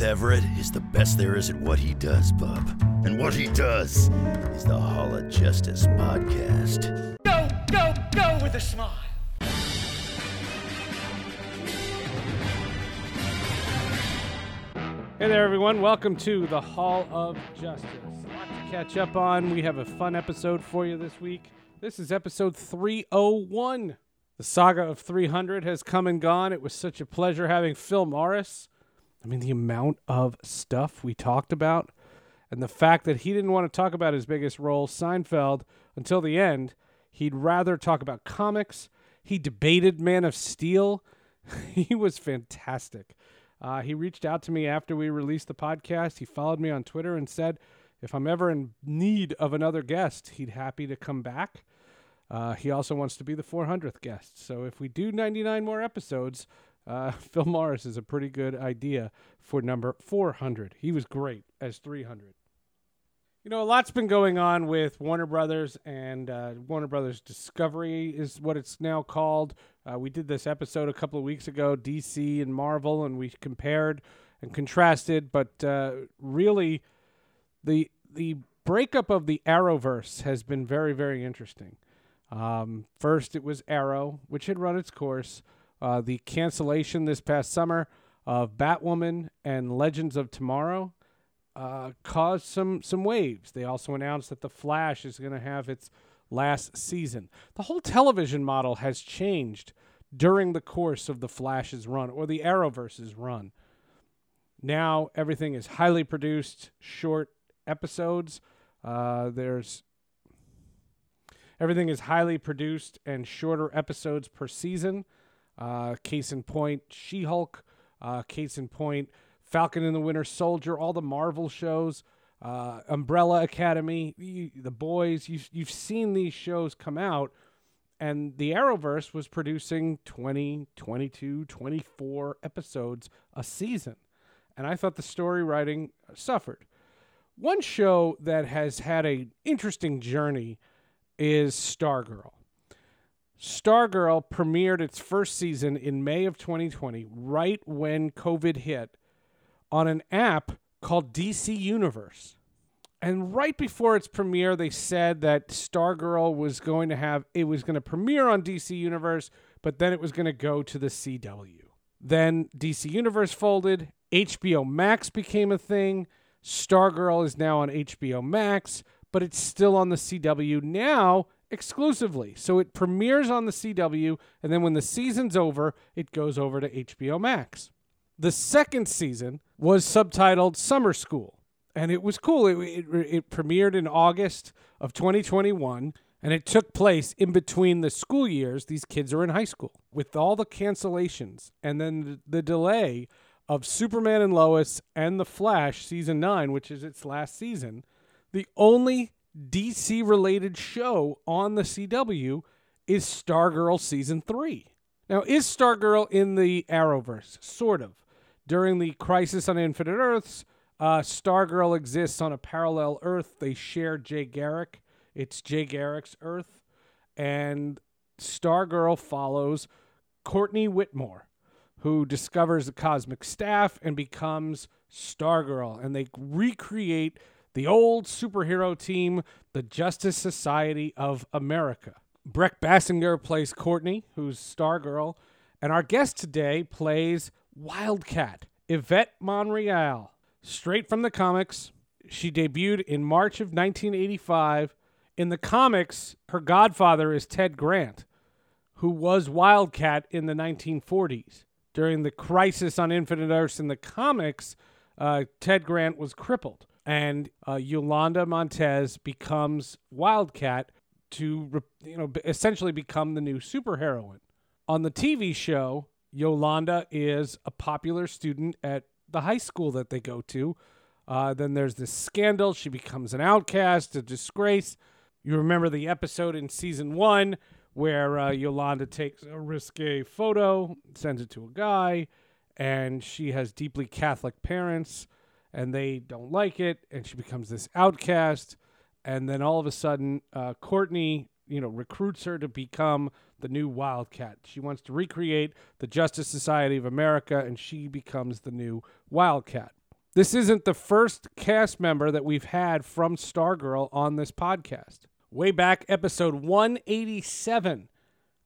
Seth Everett is the best there is at what he does, bub. And what he does is the Hall of Justice podcast. Go, go, go with a smile. Hey there, everyone. Welcome to the Hall of Justice. A lot to catch up on. We have a fun episode for you this week. This is episode 301. The saga of 300 has come and gone. It was such a pleasure having Phil Morris. I mean, the amount of stuff we talked about and the fact that he didn't want to talk about his biggest role, Seinfeld, until the end. He'd rather talk about comics. He debated Man of Steel. he was fantastic. Uh, he reached out to me after we released the podcast. He followed me on Twitter and said, if I'm ever in need of another guest, he'd happy to come back. Uh, he also wants to be the 400th guest. So if we do 99 more episodes, uh, Phil Morris is a pretty good idea for number 400. He was great as 300. You know, a lot's been going on with Warner Brothers and uh, Warner Brothers Discovery is what it's now called. Uh, we did this episode a couple of weeks ago, DC and Marvel, and we compared and contrasted. But uh, really, the the breakup of the Arrowverse has been very, very interesting. Um, first, it was Arrow, which had run its course. Uh, the cancellation this past summer of Batwoman and Legends of Tomorrow uh, caused some some waves. They also announced that the Flash is going to have its last season. The whole television model has changed during the course of the Flash's run or the Arrowverse's run. Now everything is highly produced, short episodes. Uh, there's everything is highly produced and shorter episodes per season. Uh, case in point, She Hulk. Uh, case in point, Falcon and the Winter Soldier. All the Marvel shows. Uh, Umbrella Academy, you, The Boys. You've, you've seen these shows come out, and the Arrowverse was producing 20, 22, 24 episodes a season. And I thought the story writing suffered. One show that has had an interesting journey is Stargirl. Stargirl premiered its first season in May of 2020, right when COVID hit, on an app called DC Universe. And right before its premiere, they said that Stargirl was going to have, it was going to premiere on DC Universe, but then it was going to go to the CW. Then DC Universe folded, HBO Max became a thing. Stargirl is now on HBO Max, but it's still on the CW now exclusively. So it premieres on the CW, and then when the season's over, it goes over to HBO Max. The second season was subtitled Summer School, and it was cool. It, it, it premiered in August of 2021, and it took place in between the school years. These kids are in high school. With all the cancellations and then the, delay of Superman and Lois and The Flash season 9, which is its last season, the only DC related show on the CW is Stargirl season 3. Now, is Stargirl in the Arrowverse? Sort of. During the Crisis on Infinite Earths, uh, Stargirl exists on a parallel Earth. They share Jay Garrick. It's Jay Garrick's Earth. And Stargirl follows Courtney Whitmore, who discovers the cosmic staff and becomes Stargirl. And they recreate the old superhero team, the Justice Society of America. Brec Bassinger plays Courtney, who's Stargirl, and our guest today plays Wildcat, Yvette Monreal. Straight from the comics, she debuted in March of 1985. In the comics, her godfather is Ted Grant, who was Wildcat in the 1940s. During the crisis on Infinite Earths in the comics, uh, Ted Grant was crippled and uh, Yolanda Montez becomes Wildcat to you know essentially become the new superheroine. On the TV show, Yolanda is a popular student at the high school that they go to. Uh, then there's this scandal. She becomes an outcast, a disgrace. You remember the episode in season one where uh, Yolanda takes a risque photo, sends it to a guy, and she has deeply Catholic parents, and they don't like it, and she becomes this outcast. And then all of a sudden, uh, Courtney, you know, recruits her to become the new Wildcat. She wants to recreate the Justice Society of America, and she becomes the new Wildcat. This isn't the first cast member that we've had from Stargirl on this podcast. Way back, episode 187,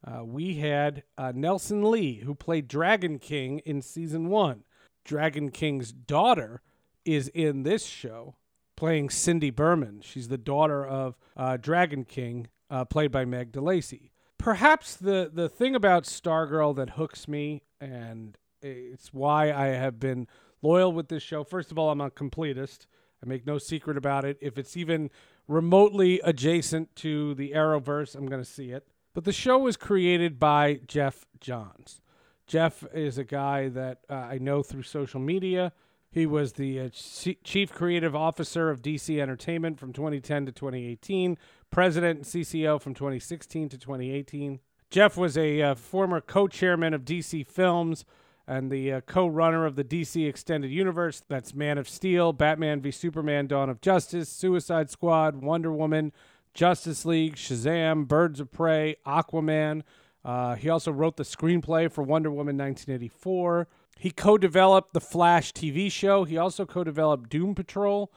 uh, we had uh, Nelson Lee, who played Dragon King in season one. Dragon King's daughter is in this show, playing Cindy Burman. She's the daughter of uh, Dragon King, uh, played by Meg DeLacy. Perhaps the, the thing about Stargirl that hooks me, and it's why I have been loyal with this show. First of all, I'm a completist. I make no secret about it. If it's even remotely adjacent to the Arrowverse, I'm going to see it. But the show was created by Geoff Johns. Geoff is a guy that uh, I know through social media. He was the uh, chief creative officer of DC Entertainment from 2010 to 2018, president and CCO from 2016 to 2018. Geoff was a uh, former co chairman of DC Films and the uh, co-runner of the DC Extended Universe. That's Man of Steel, Batman v Superman: Dawn of Justice, Suicide Squad, Wonder Woman, Justice League, Shazam, Birds of Prey, Aquaman. Uh, he also wrote the screenplay for Wonder Woman 1984. He co-developed the Flash TV show. He also co-developed Doom Patrol.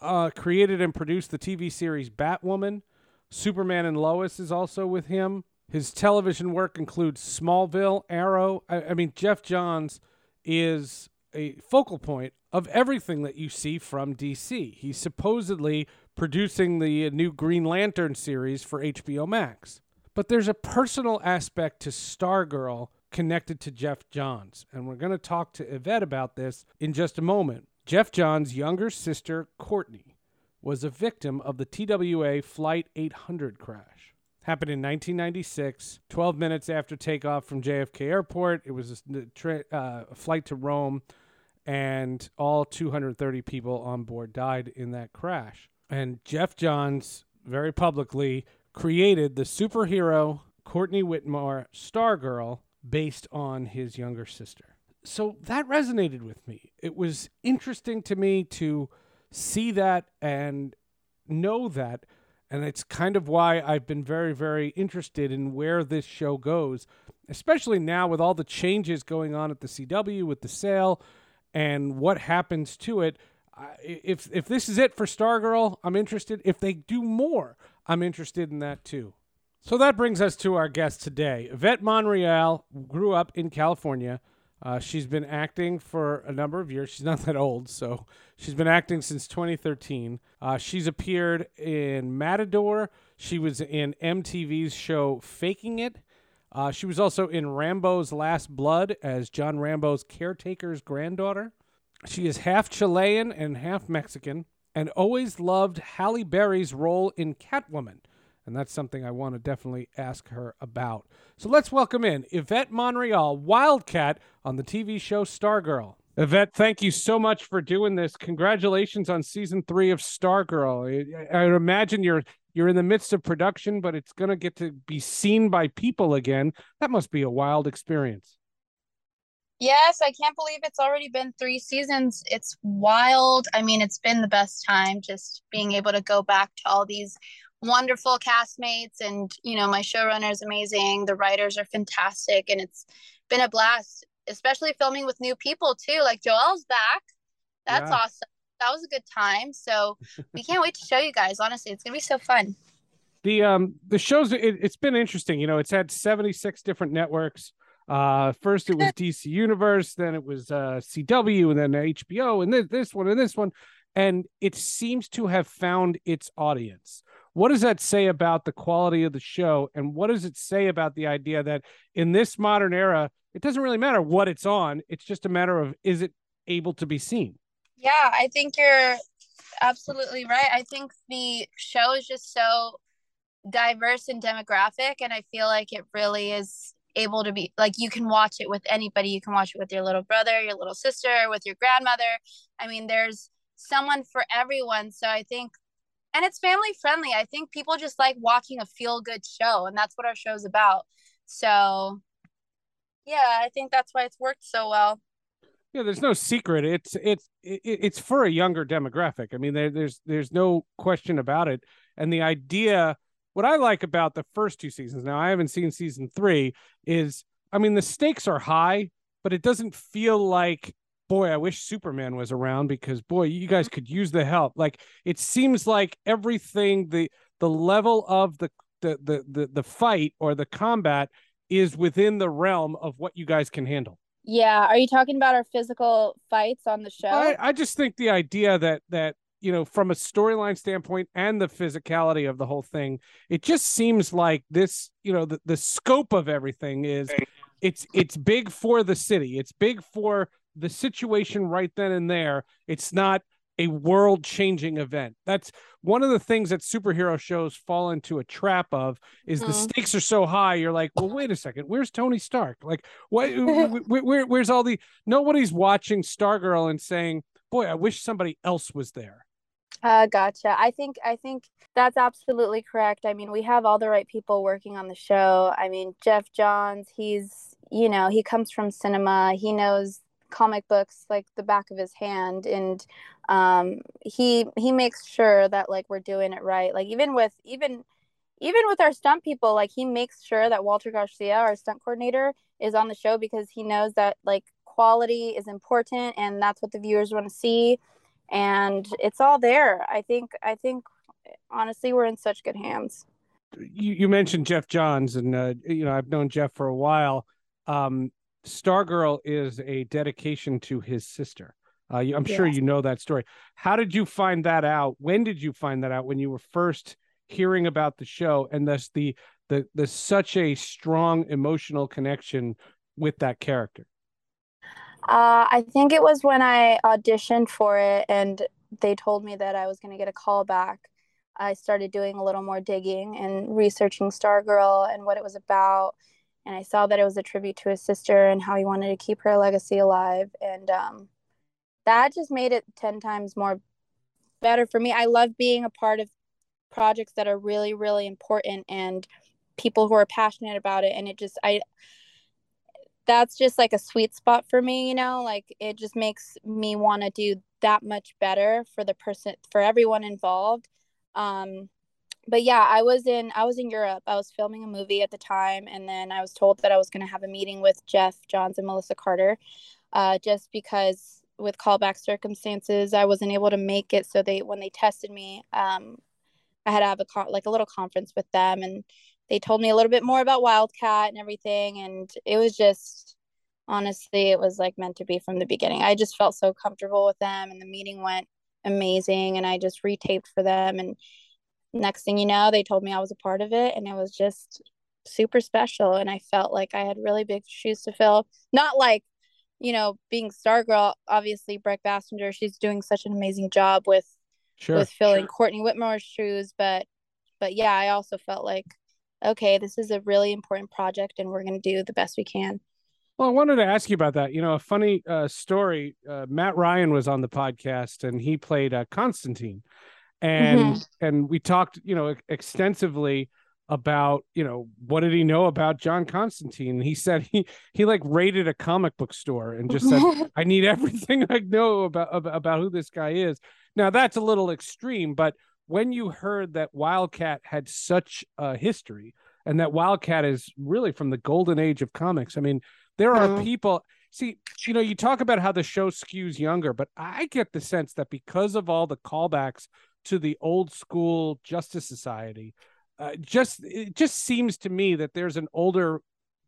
Uh, created and produced the TV series Batwoman. Superman and Lois is also with him. His television work includes Smallville, Arrow. I, I, mean, Geoff Johns is a focal point of everything that you see from DC. He's supposedly producing the new Green Lantern series for HBO Max. But there's a personal aspect to Stargirl connected to Geoff Johns. And we're going to talk to Yvette about this in just a moment. Geoff Johns' younger sister, Courtney, was a victim of the TWA Flight 800 crash happened in 1996, 12 minutes after takeoff from JFK Airport. It was a, tra- uh, flight to Rome, and all 230 people on board died in that crash. And Geoff Johns very publicly created the superhero Courtney Whitmore Stargirl based on his younger sister. So that resonated with me. It was interesting to me to see that and know that and it's kind of why I've been very, very interested in where this show goes, especially now with all the changes going on at the CW with the sale and what happens to it. If if this is it for Stargirl, I'm interested. If they do more, I'm interested in that too. So that brings us to our guest today. Yvette Monreal grew up in California. Uh, she's been acting for a number of years. She's not that old, so she's been acting since 2013. Uh, she's appeared in Matador. She was in MTV's show Faking It. Uh, she was also in Rambo's Last Blood as John Rambo's caretaker's granddaughter. She is half Chilean and half Mexican, and always loved Halle Berry's role in Catwoman and that's something I want to definitely ask her about. So let's welcome in Yvette Monreal, Wildcat, on the TV show Stargirl. Yvette, thank you so much for doing this. Congratulations on season three of Stargirl. I, I imagine you're you're in the midst of production, but it's going to get to be seen by people again. That must be a wild experience. Yes, I can't believe it's already been three seasons. It's wild. I mean, it's been the best time just being able to go back to all these wonderful castmates and you know my showrunner is amazing. The writers are fantastic and it's been a blast especially filming with new people too. Like joel's back. That's yeah. awesome. That was a good time. So we can't wait to show you guys. Honestly it's gonna be so fun. The um the shows it, it's been interesting. You know it's had 76 different networks. Uh first it was dc universe then it was uh cw and then hbo and this, this one and this one. And it seems to have found its audience what does that say about the quality of the show? And what does it say about the idea that in this modern era, it doesn't really matter what it's on, it's just a matter of is it able to be seen? Yeah, I think you're absolutely right. I think the show is just so diverse and demographic and I feel like it really is able to be like you can watch it with anybody. You can watch it with your little brother, your little sister, with your grandmother. I mean, there's someone for everyone. So I think and it's family friendly. I think people just like watching a feel good show and that's what our show's about. So yeah, I think that's why it's worked so well. Yeah, there's no secret. It's it's it's for a younger demographic. I mean, there, there's there's no question about it. And the idea, what I like about the first two seasons, now I haven't seen season three, is I mean the stakes are high, but it doesn't feel like boy, I wish Superman was around because boy, you guys mm-hmm. could use the help. Like it seems like everything the the level of the the the the, the fight or the combat is within the realm of what you guys can handle. Yeah. Are you talking about our physical fights on the show? I, I just think the idea that that you know from a storyline standpoint and the physicality of the whole thing, it just seems like this, you know, the, the scope of everything is it's it's big for the city. It's big for the situation right then and there. It's not a world changing event. That's one of the things that superhero shows fall into a trap of is mm-hmm. the stakes are so high. You're like, well, wait a second, where's Tony Stark? Like, what? where, where, where's all the? Nobody's watching Stargirl and saying, boy, I wish somebody else was there. Uh, gotcha. I think I think that's absolutely correct. I mean, we have all the right people working on the show. I mean, Geoff Johns, he's you know he comes from cinema. He knows comic books like the back of his hand and um he he makes sure that like we're doing it right. Like even with even even with our stunt people like he makes sure that walter garcia our stunt coordinator is on the show because he knows that like quality is important and that's what the viewers want to see. And it's all there. I think i think honestly we're in such good hands. You, you mentioned geoff johns and uh, you know i've known geoff for a while. Um Stargirl is a dedication to his sister. Uh, I'm sure you know that story. How did you find that out? When did you find that out? When you were first hearing about the show, and thus the the the such a strong emotional connection with that character. Uh, I think it was when I auditioned for it, and they told me that I was going to get a call back. I started doing a little more digging and researching Stargirl and what it was about and I saw that it was a tribute to his sister and how he wanted to keep her legacy alive. And um, that just made it 10 times more better for me. I love being a part of projects that are really, really important and people who are passionate about it. And it just, I, that's just like a sweet spot for me, you know, like it just makes me want to do that much better for the person, for everyone involved. Um, but yeah, I was in I was in Europe. I was filming a movie at the time, and then I was told that I was going to have a meeting with Geoff Johns and Melissa Carter, uh, just because with callback circumstances, I wasn't able to make it. So they when they tested me, um, I had to have a con- like a little conference with them, and they told me a little bit more about Wildcat and everything, and it was just honestly, it was like meant to be from the beginning. I just felt so comfortable with them, and the meeting went amazing, and I just retaped for them and next thing you know, they told me I was a part of it, and it was just super special. And I felt like I had really big shoes to fill. Not like, you know, being star girl. Obviously, Brec Bassinger, she's doing such an amazing job with sure, with filling sure. Courtney Whitmore's shoes. But but yeah, I also felt like, okay, this is a really important project, and we're gonna do the best we can. Well, I wanted to ask you about that. You know, a funny uh, story. Uh, Matt Ryan was on the podcast, and he played uh, Constantine and mm-hmm. and we talked you know extensively about you know what did he know about John Constantine he said he he like raided a comic book store and just said I need everything I know about, about about who this guy is now that's a little extreme but when you heard that Wildcat had such a history and that Wildcat is really from the golden age of comics I mean there are mm-hmm. people see you know you talk about how the show skews younger but I get the sense that because of all the callbacks to the old school Justice Society. Uh, just it just seems to me that there's an older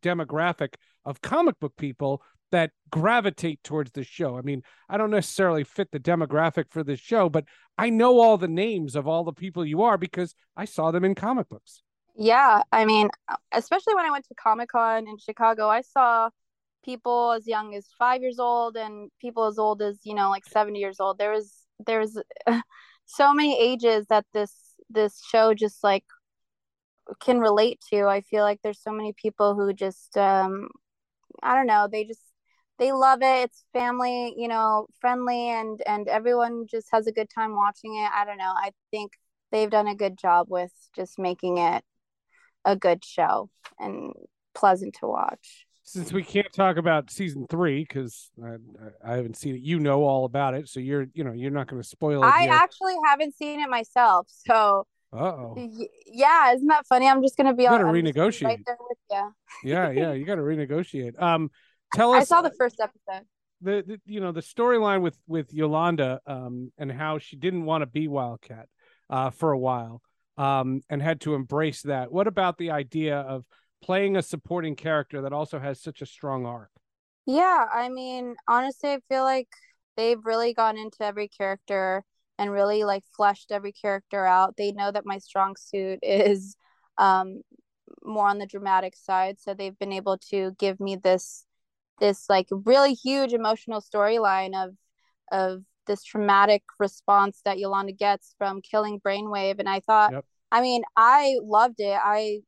demographic of comic book people that gravitate towards the show. I mean, I don't necessarily fit the demographic for this show, but I know all the names of all the people you are because I saw them in comic books. Yeah, I mean, especially when I went to Comic Con in Chicago, I saw people as young as five years old and people as old as you know like 70 years old there was there was so many ages that this this show just like can relate to. I feel like there's so many people who just um I don't know, they just they love it. It's family, you know, friendly and and everyone just has a good time watching it. I don't know. I think they've done a good job with just making it a good show and pleasant to watch. Since we can't talk about season three because I, I, haven't seen it, you know all about it, so you're you know you're not going to spoil it. I here. actually haven't seen it myself, so Uh-oh. yeah, isn't that funny? I'm just going to be You on gotta I'm just gonna be renegotiate. right there with you. yeah, yeah, you got to renegotiate. Um, tell us. I saw the first episode. the, the you know the storyline with with Yolanda um and how she didn't want to be Wildcat uh for a while um and had to embrace that. What about the idea of playing a supporting character that also has such a strong arc? Yeah, I mean, honestly, I feel like they've really gone into every character and really like fleshed every character out. They know that my strong suit is um more on the dramatic side, so they've been able to give me this this like really huge emotional storyline of of this traumatic response that Yolanda gets from killing Brainwave and I thought Yep. I mean, I loved it. I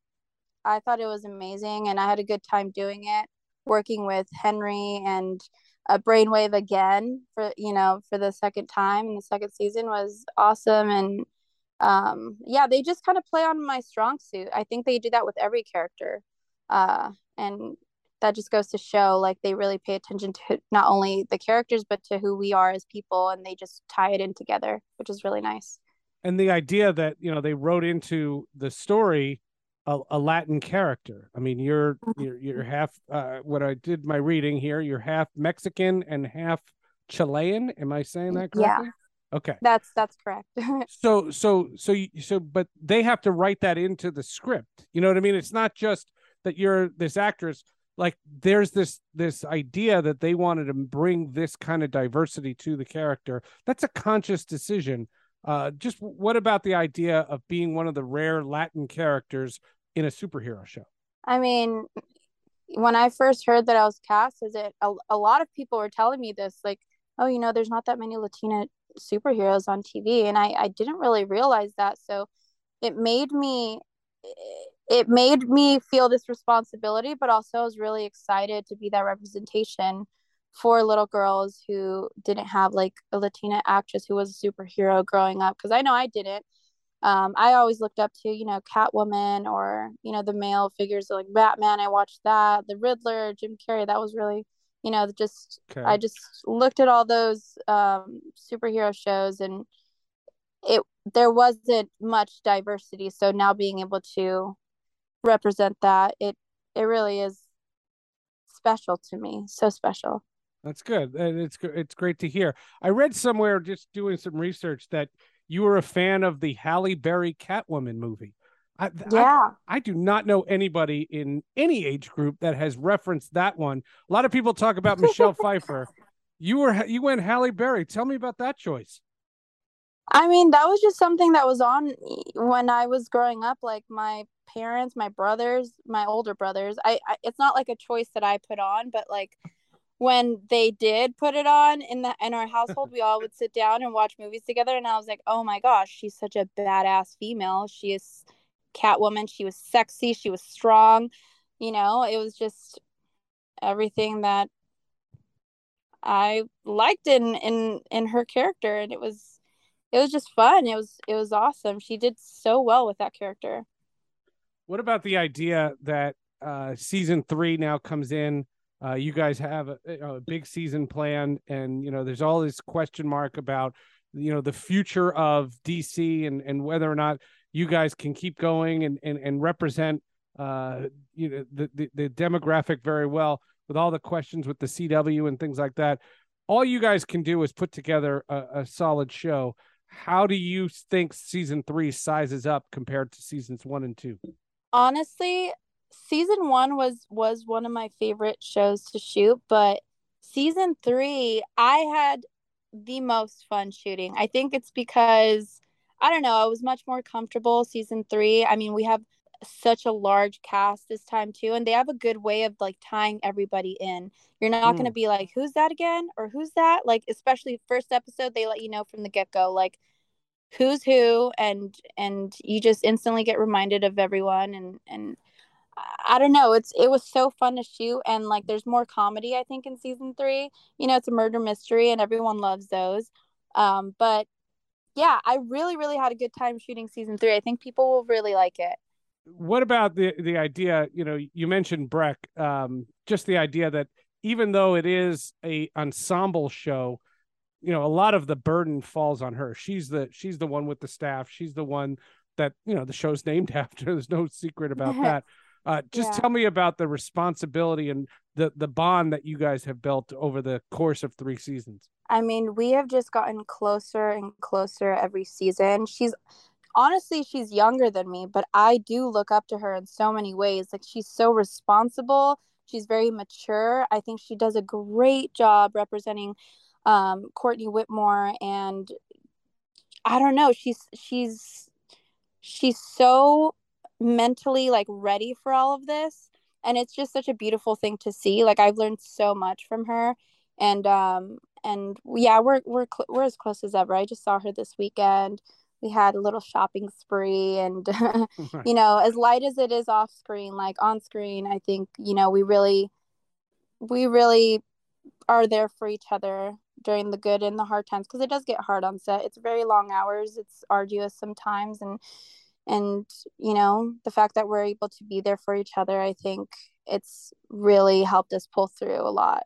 I thought it was amazing and I had a good time doing it working with Henry and a brainwave again for you know for the second time in the second season was awesome and um yeah they just kind of play on my strong suit. I think they do that with every character uh and that just goes to show like they really pay attention to not only the characters but to who we are as people and they just tie it in together which is really nice. And the idea that you know they wrote into the story a, a Latin character. I mean, you're you're you're half. Uh, what I did my reading here, you're half Mexican and half Chilean. Am I saying that correctly? Yeah. Okay. that's that's correct so so so you so but they have to write that into the script you know what i mean it's not just that you're this actress like there's this this idea that they wanted to bring this kind of diversity to the character that's a conscious decision uh just what about the idea of being one of the rare latin characters in a superhero show I mean, when I first heard that I was cast as it, a, a lot of people were telling me this, like, oh, you know, there's not that many Latina superheroes on TV. And I, I didn't really realize that. So it made me, it made me feel this responsibility, but also I was really excited to be that representation for little girls who didn't have like a Latina actress who was a superhero growing up. Cause I know I didn't um, I always looked up to, you know, Catwoman or, you know, the male figures like Batman. I watched that, the Riddler, Jim Carrey. That was really, you know, just, okay I just looked at all those um, superhero shows and it, there wasn't much diversity. So now being able to represent that, it, it really is special to me. So special. That's good. And it's it's great to hear. I read somewhere just doing some research that you were a fan of the Halle Berry Catwoman movie. I, th- I- Yeah. I, do not know anybody in any age group that has referenced that one. A lot of people talk about Michelle Pfeiffer. You were you went Halle Berry. Tell me about that choice. I mean, that was just something that was on when I was growing up. Like my parents, my brothers, my older brothers. I, I it's not like a choice that I put on, but like when they did put it on in the in our household, we all would sit down and watch movies together. And I was like, oh my gosh, she's such a badass female. She is Catwoman. She was sexy. She was strong. You know, it was just everything that I liked in in in her character, and it was it was just fun. It was it was awesome. She did so well with that character. What about the idea that uh, season three now comes in? Uh, you guys have a, a big season planned, and you know there's all this question mark about you know the future of DC and and whether or not you guys can keep going and and, and represent uh, you know the, the the demographic very well with all the questions with the CW and things like that. All you guys can do is put together a, a solid show. How do you think season three sizes up compared to seasons one and two? Honestly, season 1 was was one of my favorite shows to shoot, but season 3 I had the most fun shooting. I think it's because I don't know, I was much more comfortable season 3. I mean, we have such a large cast this time too and they have a good way of like tying everybody in. You're not Mm. going to be like who's that again or who's that? Like especially first episode they let you know from the get-go like who's who and and you just instantly get reminded of everyone and and I don't know. It's it was so fun to shoot, and like there's more comedy. I think in season three, you know, it's a murder mystery, and everyone loves those. Um, but yeah, I really, really had a good time shooting season three. I think people will really like it. What about the the idea? You know, you mentioned Brec. Um, just the idea that even though it is a ensemble show, you know, a lot of the burden falls on her. She's the she's the one with the staff. She's the one that you know the show's named after. There's no secret about that. Uh, just yeah. tell me about the responsibility and the the bond that you guys have built over the course of three seasons. I mean, we have just gotten closer and closer every season. She's honestly she's younger than me, but I do look up to her in so many ways. Like she's so responsible. She's very mature. I think she does a great job representing um, Courtney Whitmore, and I don't know. She's she's she's so mentally like ready for all of this and it's just such a beautiful thing to see like i've learned so much from her and um and yeah we're we're cl- we're as close as ever i just saw her this weekend we had a little shopping spree and you know as light as it is off screen like on screen i think you know we really we really are there for each other during the good and the hard times because it does get hard on set it's very long hours it's arduous sometimes and and you know the fact that we're able to be there for each other i think it's really helped us pull through a lot.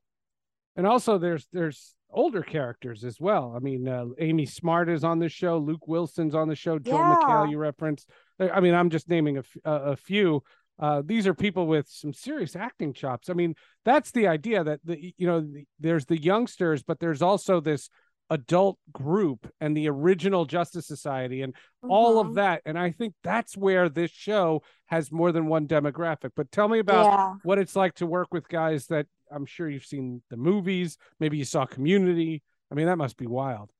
And also there's there's older characters as well. I mean uh, amy smart is on the show. Luke wilson's on the show. Joel yeah. mchale you referenced. I mean i'm just naming a, a few. Uh, these are people with some serious acting chops. I mean, that's the idea that the you know there's the youngsters, but there's also this adult group and the original Justice Society and mm-hmm. all of mm-hmm. that. And I think that's where this show has more than one demographic. But tell me about yeah. what it's like to work with guys that I'm sure you've seen the movies, maybe you saw Community. I mean, that must be wild.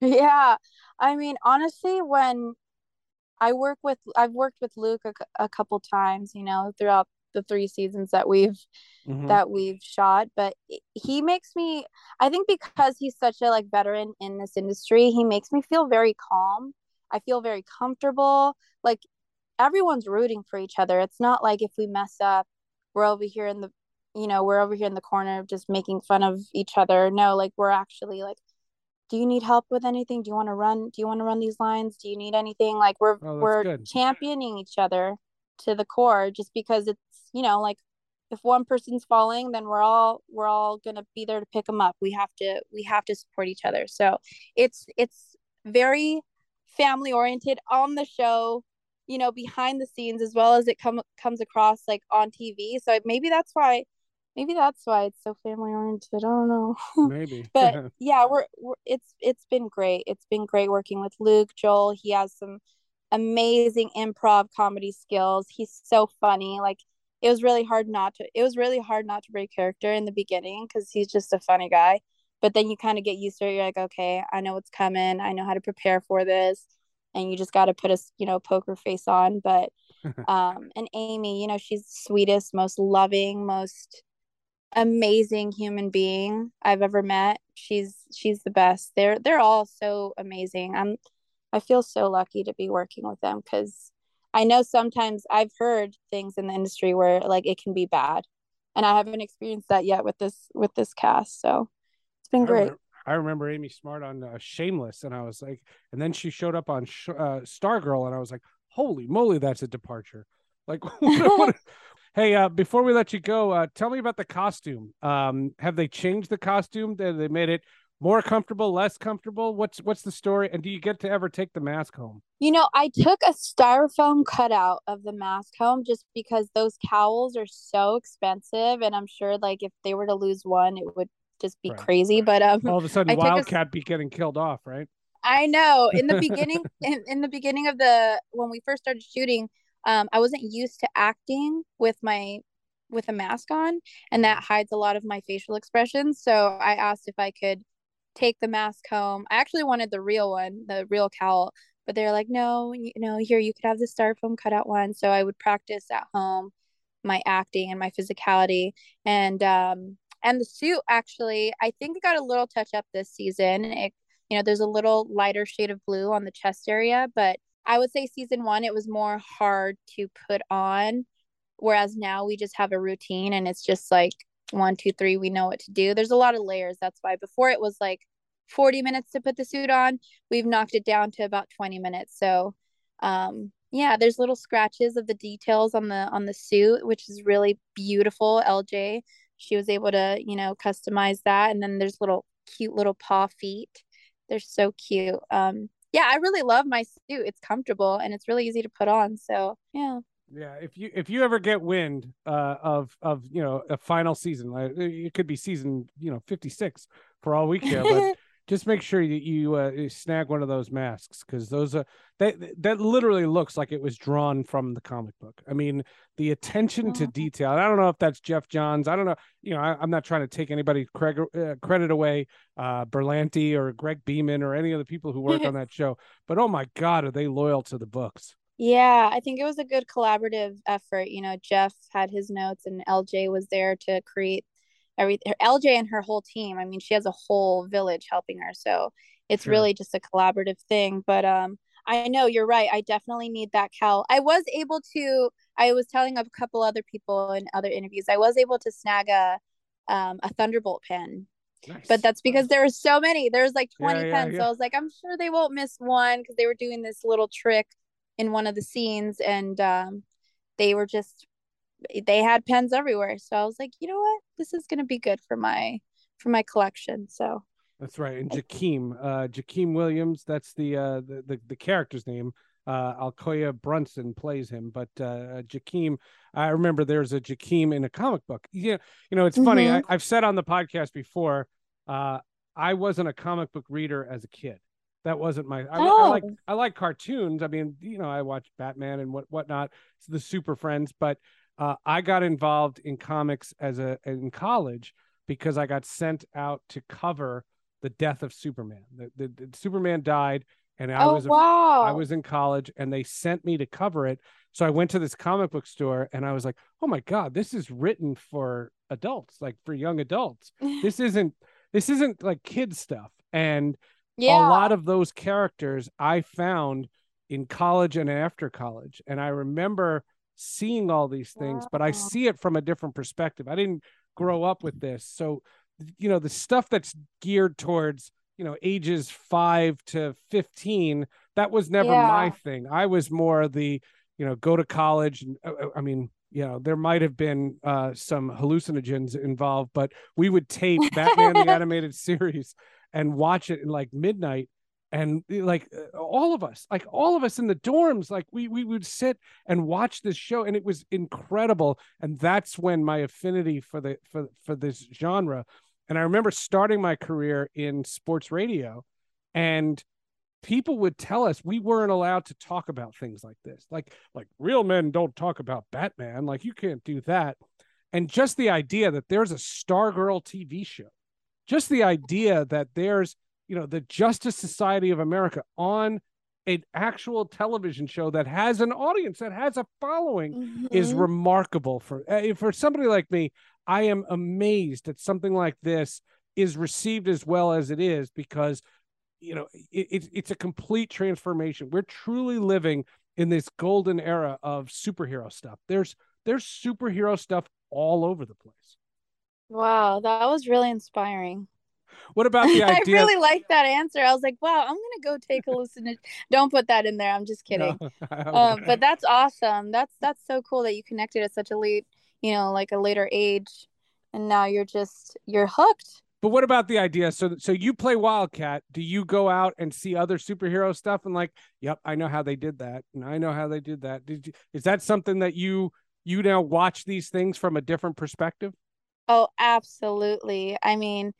Yeah. I mean, honestly, when I work with, I've worked with Luke a, a couple times, you know, throughout the three seasons that we've mm-hmm. that we've shot but he makes me i think because he's such a like veteran in this industry he makes me feel very calm. I feel very comfortable. Like everyone's rooting for each other. It's not like if we mess up we're over here in the you know we're over here in the corner just making fun of each other. No like we're actually like do you need help with anything? Do you want to run do you want to run these lines? Do you need anything? Like we're oh, we're good. championing each other to the core just because it's you know like if one person's falling then we're all we're all going to be there to pick them up. We have to we have to support each other. So it's it's very family oriented on the show you know behind the scenes as well as it come comes across like on tv so maybe that's why maybe that's why it's so family oriented. I don't know. Maybe. But yeah we're, we're it's it's been great. It's been great working with luke joel. He has some amazing improv comedy skills. He's so funny. Like it was really hard not to it was really hard not to break character in the beginning because he's just a funny guy but then you kind of get used to it you're like okay i know what's coming i know how to prepare for this and you just got to put a you know poker face on but um and amy you know she's the sweetest most loving most amazing human being i've ever met she's she's the best they're they're all so amazing i'm i feel so lucky to be working with them because I know sometimes I've heard things in the industry where like it can be bad, and I haven't experienced that yet with this with this cast. So it's been great. I remember, Amy Smart on uh, Shameless, and I was like, and then she showed up on Sh- uh, Stargirl, and I was like, holy moly, that's a departure. Like, what, what, hey, uh, before we let you go, uh, tell me about the costume. Um, have they changed the costume? They, they made it more comfortable, less comfortable? What's what's the story? And do you get to ever take the mask home? You know, I took a styrofoam cutout of the mask home just because those cowls are so expensive, and I'm sure like if they were to lose one, it would just be right. crazy. But um, all of a sudden, I Wildcat a... be getting killed off, right? I know. In the beginning, in, in the beginning of the when we first started shooting, um, I wasn't used to acting with my with a mask on, and that hides a lot of my facial expressions. So I asked if I could take the mask home. I actually wanted the real one, the real cowl, but they're like, no, you know, here you could have the styrofoam cutout one. So I would practice at home my acting and my physicality and um and the suit actually I think it got a little touch up this season. It you know, there's a little lighter shade of blue on the chest area, but I would say season one, it was more hard to put on. Whereas now we just have a routine and it's just like one, two, three, we know what to do. There's a lot of layers. That's why before it was like 40 minutes to put the suit on, we've knocked it down to about 20 minutes. So um yeah, there's little scratches of the details on the on the suit, which is really beautiful. LJ, she was able to, you know, customize that. And then there's little cute little paw feet. They're so cute. Um yeah, I really love my suit. It's comfortable and it's really easy to put on. So yeah. Yeah, if you if you ever get wind uh, of of you know a final season, like it could be season you know fifty six for all we care, but just make sure that you, uh, you snag one of those masks because those are that that literally looks like it was drawn from the comic book. I mean, the attention to detail. I don't know if that's Geoff Johns. I don't know. You know, I, am not trying to take anybody Craig, uh, credit away, uh, Berlanti or Greg Beeman or any of the people who work on that show. But oh my God, are they loyal to the books? Yeah, I think it was a good collaborative effort. You know, Geoff had his notes and LJ was there to create everything. LJ and her whole team. I mean, she has a whole village helping her. So it's sure. really just a collaborative thing. But um I know you're right. I definitely need that cowl. I was able to I was telling a couple other people in other interviews, I was able to snag a um a Thunderbolt pen. Nice. But that's because there were so many. There's like 20 yeah, yeah, pens. Yeah. So I was like, I'm sure they won't miss one because they were doing this little trick in one of the scenes and um, they were just they had pens everywhere. So i was like you know what? This is going to be good for my for my collection. So that's right and jakeem uh jakeem williams that's the uh the the, the character's name uh alkoya brunson plays him but uh jakeem i remember there's a jakeem in a comic book. Yeah you know it's funny mm-hmm. I, i've said on the podcast before uh i wasn't a comic book reader as a kid that wasn't my. I, oh. I, like I like cartoons. I mean, you know, I watch Batman and what whatnot. It's the Super Friends, but uh, I got involved in comics as a in college because I got sent out to cover the death of Superman. The, the, the Superman died, and I oh, was wow. I was in college, and they sent me to cover it. So I went to this comic book store, and I was like, "Oh my god, this is written for adults, like for young adults. this isn't this isn't like kids stuff." And yeah. a lot of those characters I found in college and after college. And I remember seeing all these things, wow. but I see it from a different perspective. I didn't grow up with this. So, you know, the stuff that's geared towards, you know, ages five to 15, that was never yeah. my thing. I was more the, you know, go to college. And uh, uh, I mean, you know, there might have been uh, some hallucinogens involved, but we would tape Batman the animated series and watch it in like midnight and like all of us like all of us in the dorms like we we would sit and watch this show and it was incredible. And that's when my affinity for the for for this genre and i remember starting my career in sports radio and people would tell us we weren't allowed to talk about things like this. Like like real men don't talk about batman. Like you can't do that. And just the idea that there's a stargirl tv show just the idea that there's you know the justice society of america on an actual television show that has an audience that has a following mm-hmm. is remarkable for uh, for somebody like me i am amazed that something like this is received as well as it is because you know it, it, it's a complete transformation. We're truly living in this golden era of superhero stuff. There's there's superhero stuff all over the place Wow, that was really inspiring. What about the idea? I really like that answer. I was like, wow, I'm gonna go take hallucination. Don't put that in there. I'm just kidding. No, um, but that's awesome. That's that's so cool that you connected at such a late, you know, like a later age, and now you're just you're hooked. But what about the idea? So so you play Wildcat. Do you go out and see other superhero stuff and like, yep, I know how they did that, and I know how they did that. Did you? Is that something that you you now watch these things from a different perspective? Oh, absolutely. I mean,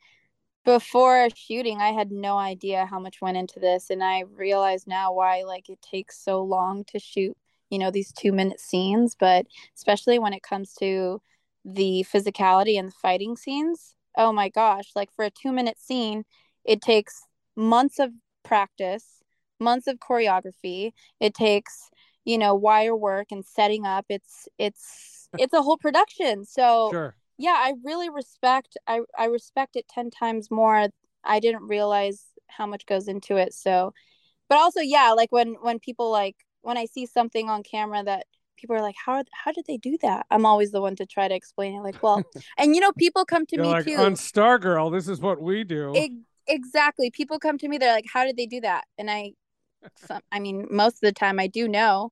before shooting, I had no idea how much went into this. And I realize now why like it takes so long to shoot, you know, these two minute scenes. But especially when it comes to the physicality and the fighting scenes, oh my gosh, like for a two minute scene, it takes months of practice, months of choreography. It takes, you know, wire work and setting up. It's it's it's a whole production. So sure yeah i really respect i i respect it 10 times more i didn't realize how much goes into it. So, but also, yeah, like when when people like when I see something on camera that people are like, how how did they do that? I'm always the one to try to explain it. Like, well, and you know, people come to You're me like too. on Stargirl. This is what we do. Ex- exactly. People come to me. They're like, how did they do that? And I, some, I mean, most of the time I do know.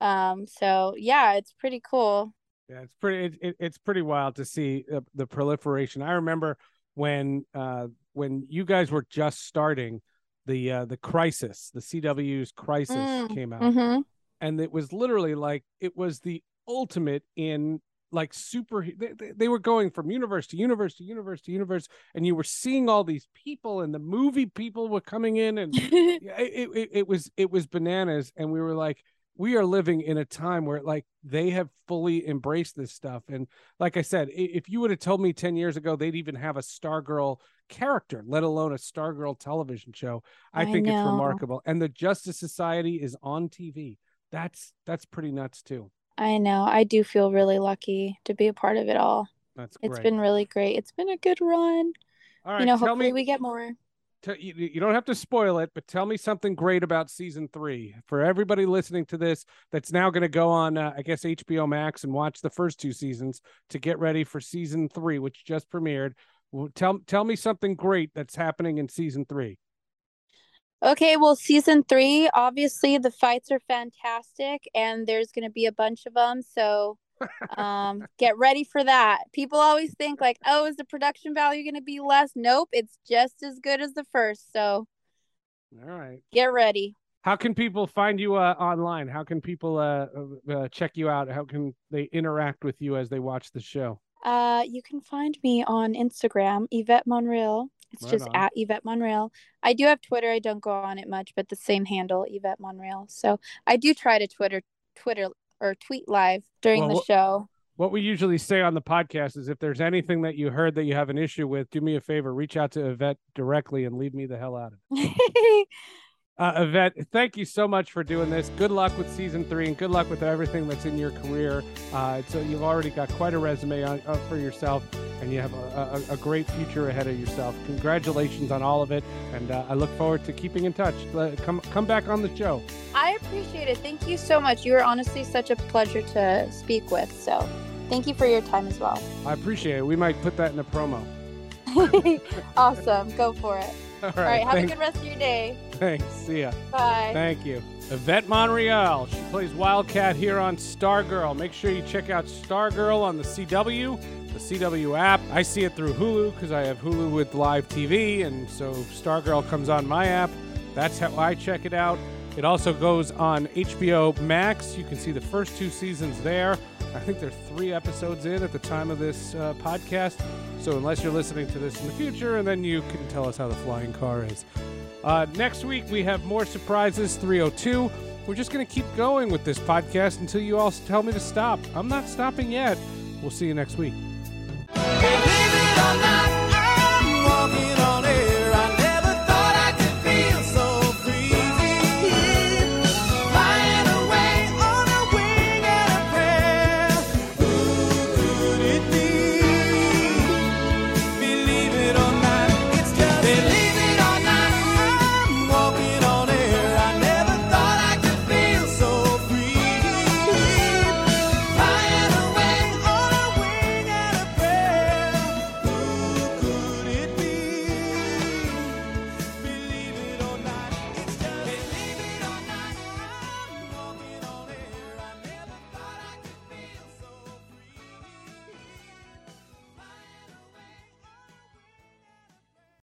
Um. So yeah, it's pretty cool. Yeah, it's pretty. It, it, it's pretty wild to see uh, the proliferation. I remember when uh, when you guys were just starting the uh, the crisis, the CW's crisis Mm, came out, hmm and it was literally like it was the ultimate in like super. They, they, they were going from universe to universe to universe to universe, and you were seeing all these people, and the movie people were coming in, and it, it, it was it was bananas and we were like we are living in a time where like they have fully embraced this stuff and like i said if you would have told me 10 years ago they'd even have a stargirl character let alone a stargirl television show i, I think it's remarkable and the justice society is on tv that's that's pretty nuts too I know. I do feel really lucky to be a part of it all. that's It's great been really great. It's been a good run. all right you know, hopefully me we get more. You, don't have to spoil it, but tell me something great about season three for everybody listening to this. That's now going to go on, uh, I guess, HBO Max and watch the first two seasons to get ready for season three, which just premiered. Tell tell me something great that's happening in season three. Okay, well, season three, obviously the fights are fantastic, and there's going to be a bunch of them. So, um, get ready for that. People always think like, oh, is the production value going to be less? Nope, it's just as good as the first. So, All right. get ready. How can people find you uh, online? How can people uh, uh, check you out? How can they interact with you as they watch the show? Uh, you can find me on Instagram, Yvette Monreal. It's Right just on. at Yvette Monreal. I do have Twitter. I don't go on it much, but the same handle, Yvette Monreal. So I do try to Twitter, Twitter or tweet live during Well, the show. What we usually say on the podcast is if there's anything that you heard that you have an issue with, do me a favor, reach out to Yvette directly and leave me the hell out of it. Uh, Yvette, thank you so much for doing this. Good luck with season three, and good luck with everything that's in your career. Uh, so you've already got quite a resume on, uh, for yourself, and you have a, a, a great future ahead of yourself. Congratulations on all of it, and uh, I look forward to keeping in touch. Come come back on the show. I appreciate it. Thank you so much. You are honestly such a pleasure to speak with. So thank you for your time as well. I appreciate it. We might put that in a promo. awesome. Go for it. All right. All right. Have thank- a good rest of your day. Thanks. See ya. Bye. Thank you. Yvette Monreal. She plays Wildcat here on Stargirl. Make sure you check out Stargirl on the CW, the CW app. I see it through Hulu because I have Hulu with live TV, and so Stargirl comes on my app. That's how I check it out. It also goes on HBO Max. You can see the first two seasons there. I think there's three episodes in at the time of this uh, podcast. So unless you're listening to this in the future, and then you can tell us how the flying car is. Uh, next week, we have more surprises 302. We're just going to keep going with this podcast until you all tell me to stop. I'm not stopping yet. We'll see you next week.